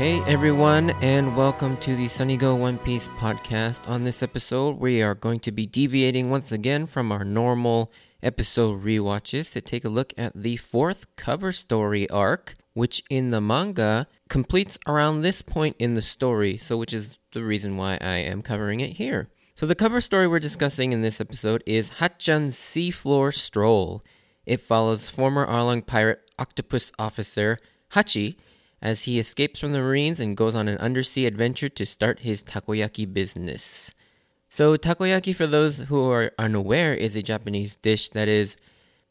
Hey everyone, and welcome to the Sunny Go One Piece podcast. On this episode, we are going to be deviating once again from our normal episode rewatches to take a look at the fourth cover story arc, which in the manga completes around this point in the story, so which is the reason why I am covering it here. So the cover story we're discussing in this episode is Hacchan's Seafloor Stroll. It follows former Arlong pirate octopus officer Hachi as he escapes from the Marines and goes on an undersea adventure to start his takoyaki business. So, takoyaki, for those who are unaware, is a Japanese dish that is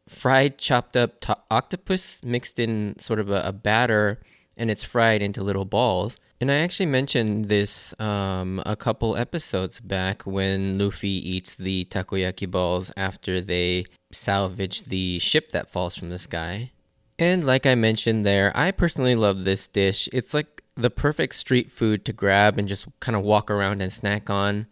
fried, chopped up to- octopus mixed in sort of a, a, batter, and it's fried into little balls. And I actually mentioned this um, a couple episodes back when Luffy eats the takoyaki balls after they salvage the ship that falls from the sky. And like I mentioned there, I personally love this dish. It's like the perfect street food to grab and just kind of walk around and snack on.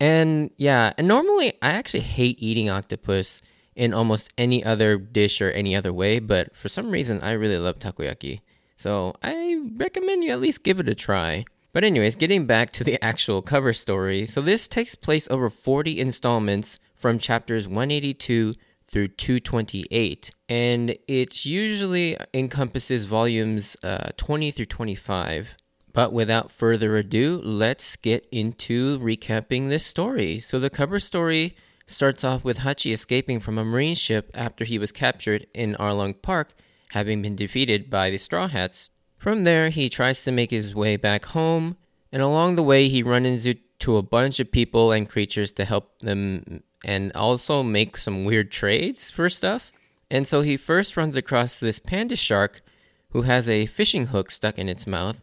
And yeah, and normally I actually hate eating octopus in almost any other dish or any other way, but for some reason I really love takoyaki. So I recommend you at least give it a try. But, anyways, getting back to the actual cover story. So, this takes place over 40 installments from chapters 182 through 228. And it usually encompasses volumes uh, 20 through 25. But without further ado, let's get into recapping this story. So, the cover story starts off with Hachi escaping from a marine ship after he was captured in Arlong Park, having been defeated by the Straw Hats. From there, he tries to make his way back home, and along the way, he runs into a bunch of people and creatures to help them and also make some weird trades for stuff. And so he first runs across this panda shark who has a fishing hook stuck in its mouth,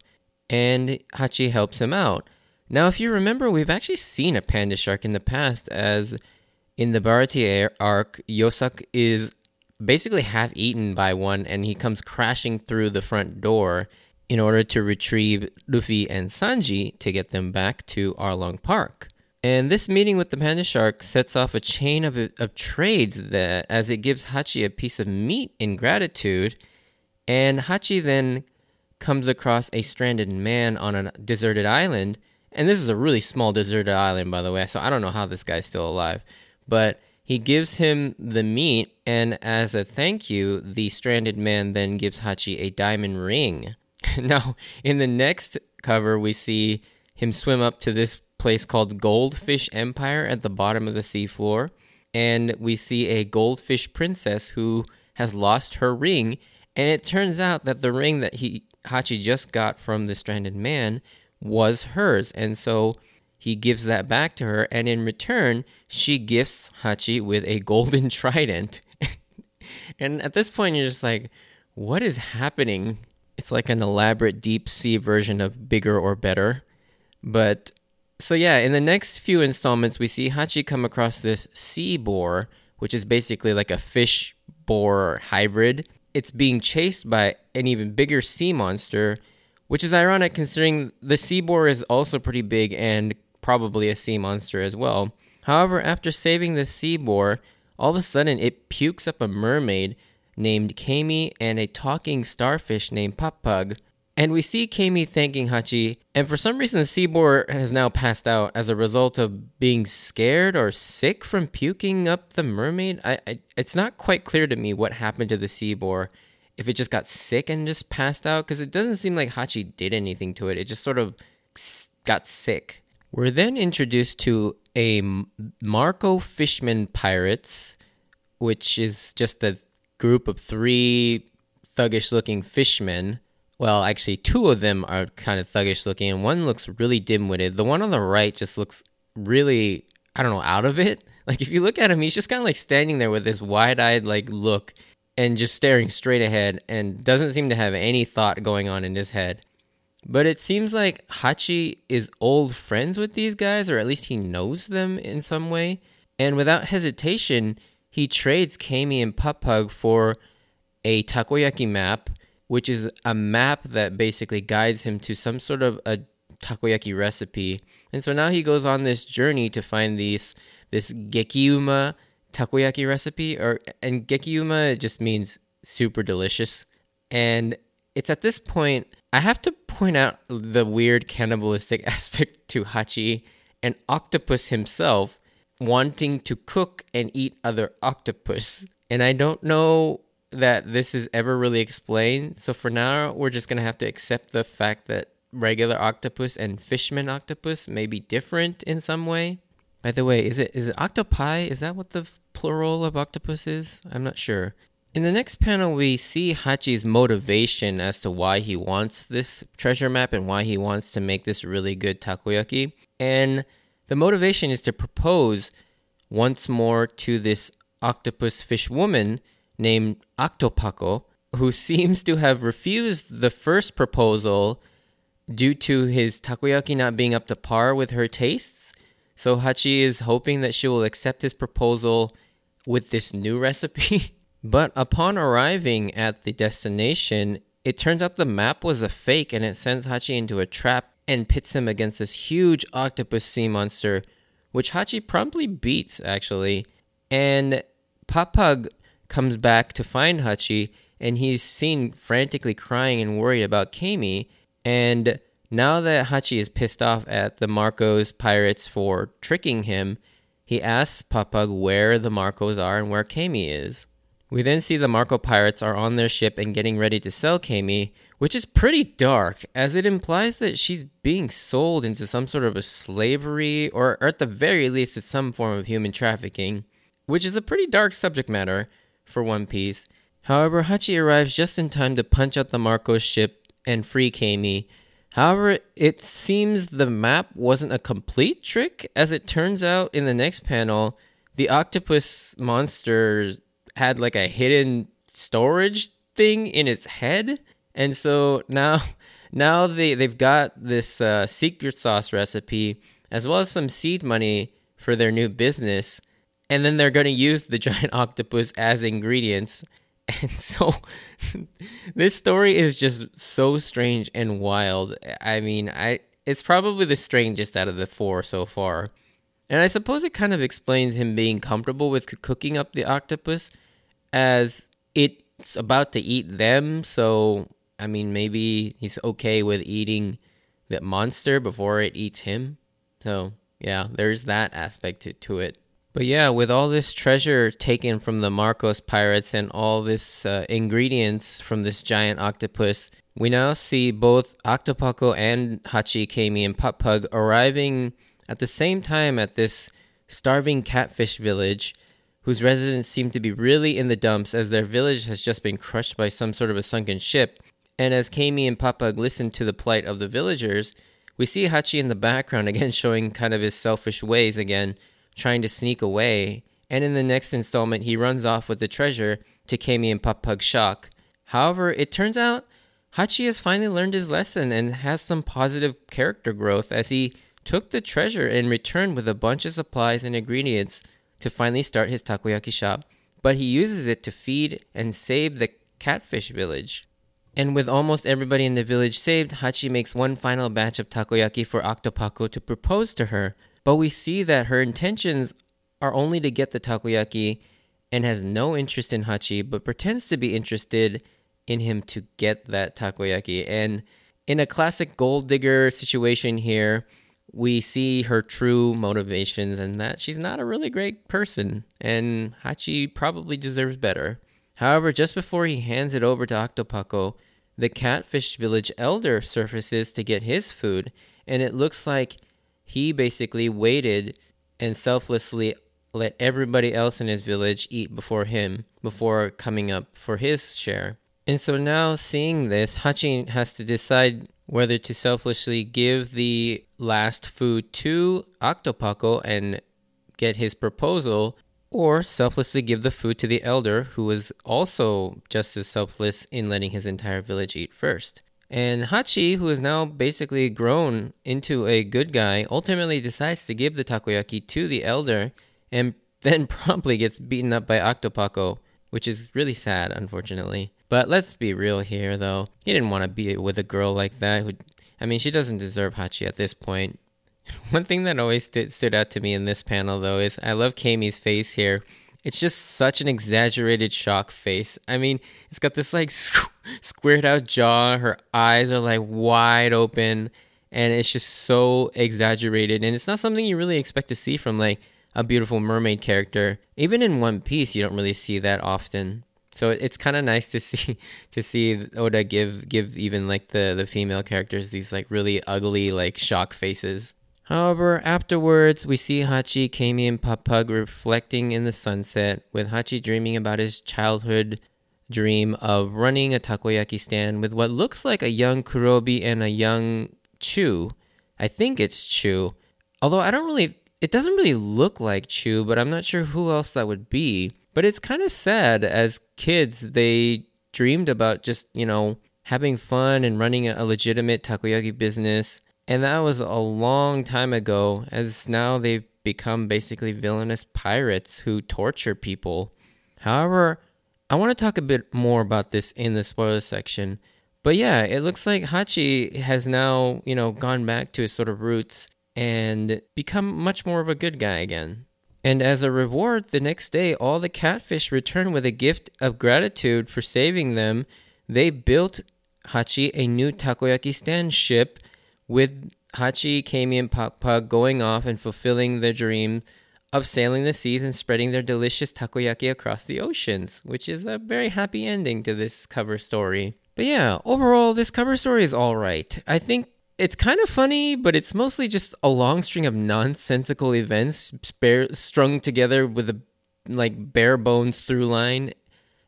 and Hachi helps him out. Now, if you remember, we've actually seen a panda shark in the past, as in the Baratie arc, Yosaku is basically half eaten by one and he comes crashing through the front door in order to retrieve Luffy and Sanji to get them back to Arlong Park. And this meeting with the panda shark sets off a chain of, of trades that as it gives Hachi a piece of meat in gratitude. And Hachi then comes across a stranded man on a deserted island. And this is a really small deserted island, by the way, so I don't know how this guy's still alive. But he gives him the meat, and as a thank you, the stranded man then gives Hachi a diamond ring. now, in the next cover, we see him swim up to this place called Goldfish Empire at the bottom of the seafloor. And we see a goldfish princess who has lost her ring. And it turns out that the ring that he Hachi just got from the stranded man was hers. And so he gives that back to her. And in return, she gifts Hachi with a golden trident. and at this point, you're just like, what is happening? It's like an elaborate deep sea version of bigger or better. But so yeah, in the next few installments, we see Hachi come across this sea boar, which is basically like a fish boar hybrid. It's being chased by an even bigger sea monster, which is ironic considering the sea boar is also pretty big and probably a sea monster as well. However, after saving the sea boar, all of a sudden it pukes up a mermaid named Kami and a talking starfish named Papag. And we see Kami thanking Hachi, and for some reason the sea boar has now passed out as a result of being scared or sick from puking up the mermaid. I, I it's not quite clear to me what happened to the sea boar. If it just got sick and just passed out, because it doesn't seem like Hachi did anything to it. It just sort of got sick. We're then introduced to a Marco Fishman Pirates, which is just a group of three thuggish looking fishmen well, actually, two of them are kind of thuggish looking, and one looks really dim witted. The one on the right just looks really, I don't know, out of it. Like, if you look at him, he's just kind of like standing there with this wide eyed, like, look and just staring straight ahead and doesn't seem to have any thought going on in his head. But it seems like Hachi is old friends with these guys, or at least he knows them in some way. And without hesitation, he trades Kami and Papag for a takoyaki map which is a map that basically guides him to some sort of a takoyaki recipe. And so now he goes on this journey to find these this gekiuma takoyaki recipe or and gekiuma just means super delicious. And it's at this point I have to point out the weird cannibalistic aspect to Hachi and Octopus himself wanting to cook and eat other octopus. And I don't know that this is ever really explained. So for now, we're just going to have to accept the fact that regular octopus and fishman octopus may be different in some way. By the way, is it is it octopi? Is that what the plural of octopus is? I'm not sure. In the next panel, we see Hachi's motivation as to why he wants this treasure map and why he wants to make this really good takoyaki. And the motivation is to propose once more to this octopus fish woman named Octopako, who seems to have refused the first proposal due to his takoyaki not being up to par with her tastes. So Hachi is hoping that she will accept his proposal with this new recipe. but upon arriving at the destination, it turns out the map was a fake and it sends Hachi into a trap and pits him against this huge octopus sea monster, which Hachi promptly beats, actually. And Papag comes back to find Hachi, and he's seen frantically crying and worried about Kami. And now that Hachi is pissed off at the Marcos pirates for tricking him, he asks Papag where the Marcos are and where Kami is. We then see the Marco pirates are on their ship and getting ready to sell Kami, which is pretty dark, as it implies that she's being sold into some sort of a slavery, or, at the very least, it's some form of human trafficking, which is a pretty dark subject matter for One Piece. However, Hachi arrives just in time to punch out the Marco's ship and free Kami. However, it seems the map wasn't a complete trick, as it turns out in the next panel, the octopus monster had like a hidden storage thing in its head and so now, now they they've got this uh, secret sauce recipe as well as some seed money for their new business, and then they're going to use the giant octopus as ingredients. And so, this story is just so strange and wild. I mean, I it's probably the strangest out of the four so far. And I suppose it kind of explains him being comfortable with cooking up the octopus as it's about to eat them, so I mean, maybe he's okay with eating the monster before it eats him. So, yeah, there's that aspect to, to it. But yeah, with all this treasure taken from the Marcos pirates and all this uh, ingredients from this giant octopus, we now see both Octopako and Hachi, Kami, and Papag arriving at the same time at this starving catfish village, whose residents seem to be really in the dumps as their village has just been crushed by some sort of a sunken ship. And as Kami and Papag listen to the plight of the villagers, we see Hachi in the background again showing kind of his selfish ways again, trying to sneak away. And in the next installment, he runs off with the treasure to Kami and Papag's shock. However, it turns out Hachi has finally learned his lesson and has some positive character growth as he took the treasure and returned with a bunch of supplies and ingredients to finally start his takoyaki shop. But he uses it to feed and save the catfish village. And with almost everybody in the village saved, Hachi makes one final batch of takoyaki for Octopako to propose to her. But we see that her intentions are only to get the takoyaki and has no interest in Hachi, but pretends to be interested in him to get that takoyaki. And in a classic gold digger situation here, we see her true motivations and that she's not a really great person, and Hachi probably deserves better. However, just before he hands it over to Octopako, the Catfish Village elder surfaces to get his food, and it looks like he basically waited and selflessly let everybody else in his village eat before him, before coming up for his share. And so now, seeing this, Hachi has to decide whether to selflessly give the last food to Octopako and get his proposal, or selflessly give the food to the elder, who was also just as selfless in letting his entire village eat first. And Hachi, who is now basically grown into a good guy, ultimately decides to give the takoyaki to the elder and then promptly gets beaten up by Octopako, which is really sad, unfortunately. But let's be real here, though. He didn't want to be with a girl like that. Who, I mean, she doesn't deserve Hachi at this point. One thing that always st- stood out to me in this panel, though, is I love Kami's face here. It's just such an exaggerated shock face. I mean, it's got this like squared out jaw. Her eyes are like wide open, and it's just so exaggerated. And it's not something you really expect to see from like a beautiful mermaid character. Even in One Piece, you don't really see that often. So it's kind of nice to see to see Oda give give even like the the female characters these like really ugly like shock faces. However, afterwards, we see Hachi, Kami, and Papag reflecting in the sunset, with Hachi dreaming about his childhood dream of running a takoyaki stand with what looks like a young Kurobi and a young Chu. I think it's Chu. Although I don't really, it doesn't really look like Chu, but I'm not sure who else that would be. But it's kind of sad as kids, they dreamed about just, you know, having fun and running a legitimate takoyaki business. And that was a long time ago, as now they've become basically villainous pirates who torture people. However, I want to talk a bit more about this in the spoiler section. But yeah, it looks like Hachi has now, you know, gone back to his sort of roots and become much more of a good guy again. And as a reward, the next day, all the catfish return with a gift of gratitude for saving them. They built Hachi a new takoyaki stand ship with Hachi, Kami, and Papag going off and fulfilling their dream of sailing the seas and spreading their delicious takoyaki across the oceans, which is a very happy ending to this cover story. But yeah, overall, this cover story is alright. I think it's kind of funny, but it's mostly just a long string of nonsensical events spare, strung together with a like bare bones through line.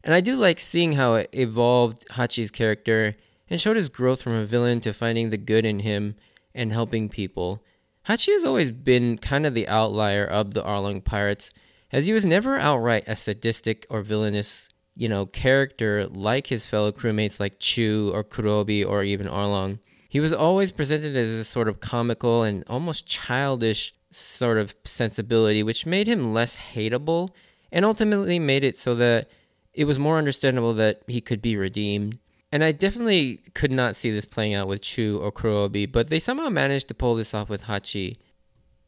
And I do like seeing how it evolved Hachi's character and showed his growth from a villain to finding the good in him and helping people. Hachi has always been kind of the outlier of the Arlong pirates, as he was never outright a sadistic or villainous, you know, character like his fellow crewmates like Chu or Kurobi or even Arlong. He was always presented as a sort of comical and almost childish sort of sensibility, which made him less hateable and ultimately made it so that it was more understandable that he could be redeemed. And I definitely could not see this playing out with Chu or Kurobi, but they somehow managed to pull this off with Hachi.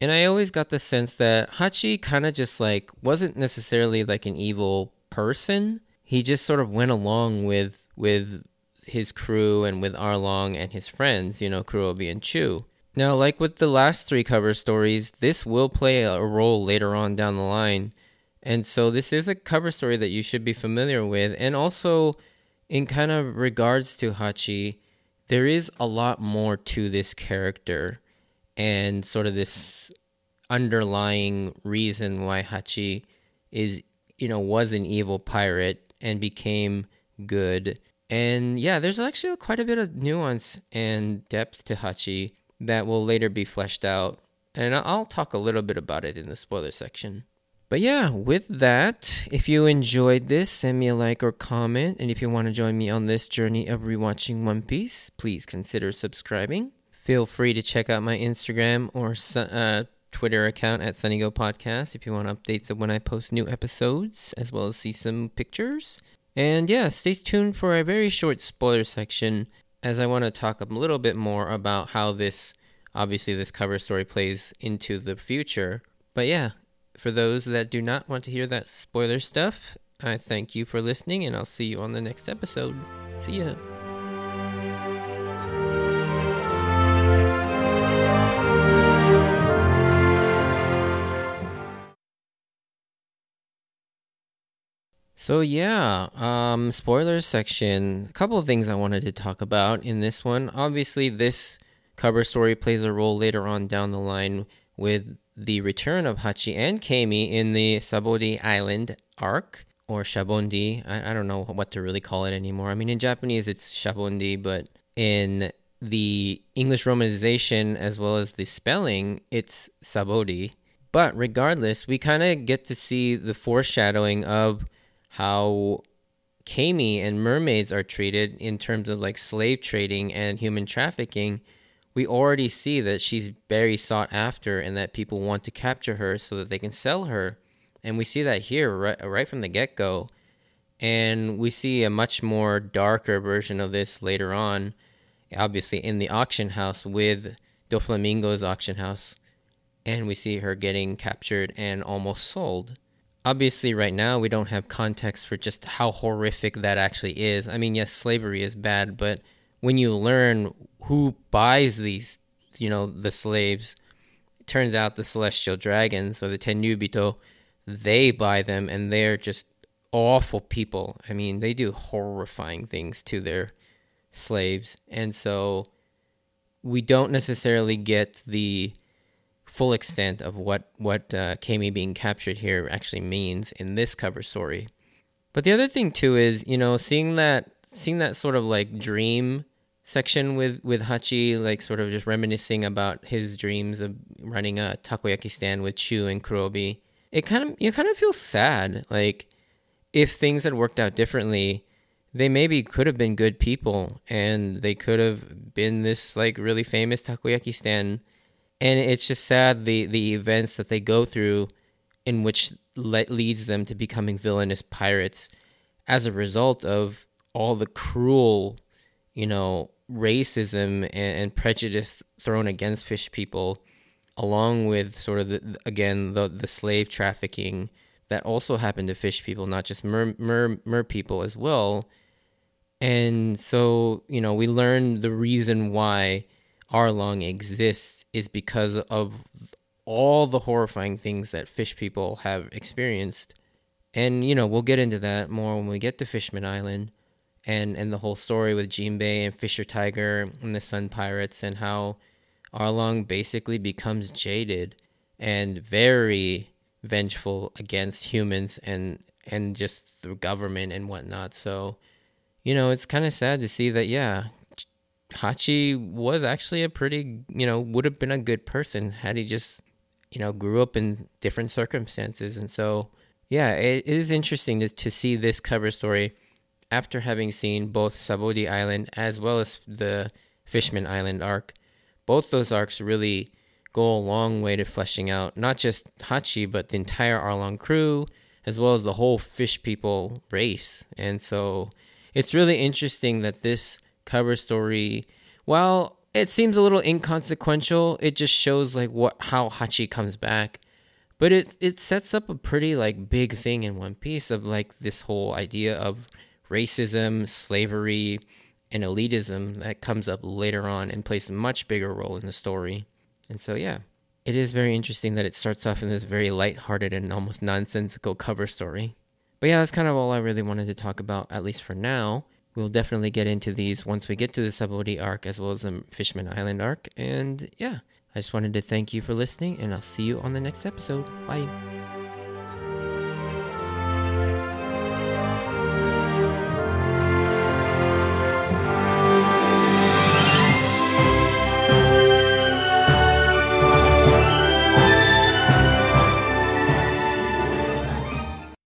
And I always got the sense that Hachi kind of just like wasn't necessarily like an evil person. He just sort of went along with with his crew and with Arlong and his friends, you know, Kurobi and Chu. Now, like with the last three cover stories, this will play a role later on down the line. And so this is a cover story that you should be familiar with. And also, in kind of regards to Hachi, there is a lot more to this character and sort of this underlying reason why Hachi is, you know, was an evil pirate and became good and yeah, there's actually quite a bit of nuance and depth to Hachi that will later be fleshed out. And I'll talk a little bit about it in the spoiler section. But yeah, with that, if you enjoyed this, send me a like or comment. And if you want to join me on this journey of rewatching One Piece, please consider subscribing. Feel free to check out my Instagram or uh, Twitter account at Sunny Go Podcast if you want updates of when I post new episodes, as well as see some pictures. And yeah, stay tuned for a very short spoiler section as I want to talk a little bit more about how this, obviously, this cover story plays into the future. But yeah, for those that do not want to hear that spoiler stuff, I thank you for listening and I'll see you on the next episode. See ya. So yeah, um, spoilers section. A couple of things I wanted to talk about in this one. Obviously, this cover story plays a role later on down the line with the return of Hachi and Kami in the Sabaody Island arc or Shabondi. I, I don't know what to really call it anymore. I mean, in Japanese it's Shabondi, but in the English romanization as well as the spelling, it's Sabaody. But regardless, we kind of get to see the foreshadowing of how Kami and mermaids are treated in terms of like slave trading and human trafficking, we already see that she's very sought after and that people want to capture her so that they can sell her. And we see that here right, right from the get go. And we see a much more darker version of this later on, obviously in the auction house with Doflamingo's auction house. And we see her getting captured and almost sold. obviously right now we don't have context for just how horrific that actually is. I mean, yes, slavery is bad, but when you learn who buys these, you know, the slaves, it turns out the celestial dragons or the Tenryubito, they buy them and they're just awful people. I mean, they do horrifying things to their slaves. And so we don't necessarily get the full extent of what what uh, Kami being captured here actually means in this cover story. But the other thing too is you know seeing that seeing that sort of like dream section with with Hachi like sort of just reminiscing about his dreams of running a takoyaki stand with Chu and Kurobi. It kind of you kind of feel sad like if things had worked out differently they maybe could have been good people and they could have been this like really famous takoyaki stand and it's just sad the the events that they go through in which le- leads them to becoming villainous pirates as a result of all the cruel you know racism and, and prejudice thrown against fish people along with sort of the, again the the slave trafficking that also happened to fish people not just mer, mer, mer people as well and so you know we learn the reason why Arlong exists is because of all the horrifying things that fish people have experienced. And, you know, we'll get into that more when we get to Fishman Island and, and the whole story with Jinbei and Fisher Tiger and the Sun Pirates and how Arlong basically becomes jaded and very vengeful against humans and and just the government and whatnot. So, you know, it's kind of sad to see that, yeah, Hachi was actually a pretty, you know, would have been a good person had he just, you know, grew up in different circumstances. And so, yeah, it is interesting to, to see this cover story after having seen both Sabaody Island as well as the Fishman Island arc. Both those arcs really go a long way to fleshing out not just Hachi, but the entire Arlong crew, as well as the whole fish people race. And so it's really interesting that this cover story, while it seems a little inconsequential, it just shows like what how Hachi comes back. But it it sets up a pretty like big thing in One Piece of like this whole idea of racism, slavery, and elitism that comes up later on and plays a much bigger role in the story. And so yeah, it is very interesting that it starts off in this very light-hearted and almost nonsensical cover story. But yeah, that's kind of all I really wanted to talk about, at least for now. We'll definitely get into these once we get to the Sabaody arc as well as the Fishman Island arc. And yeah, I just wanted to thank you for listening, and I'll see you on the next episode. Bye.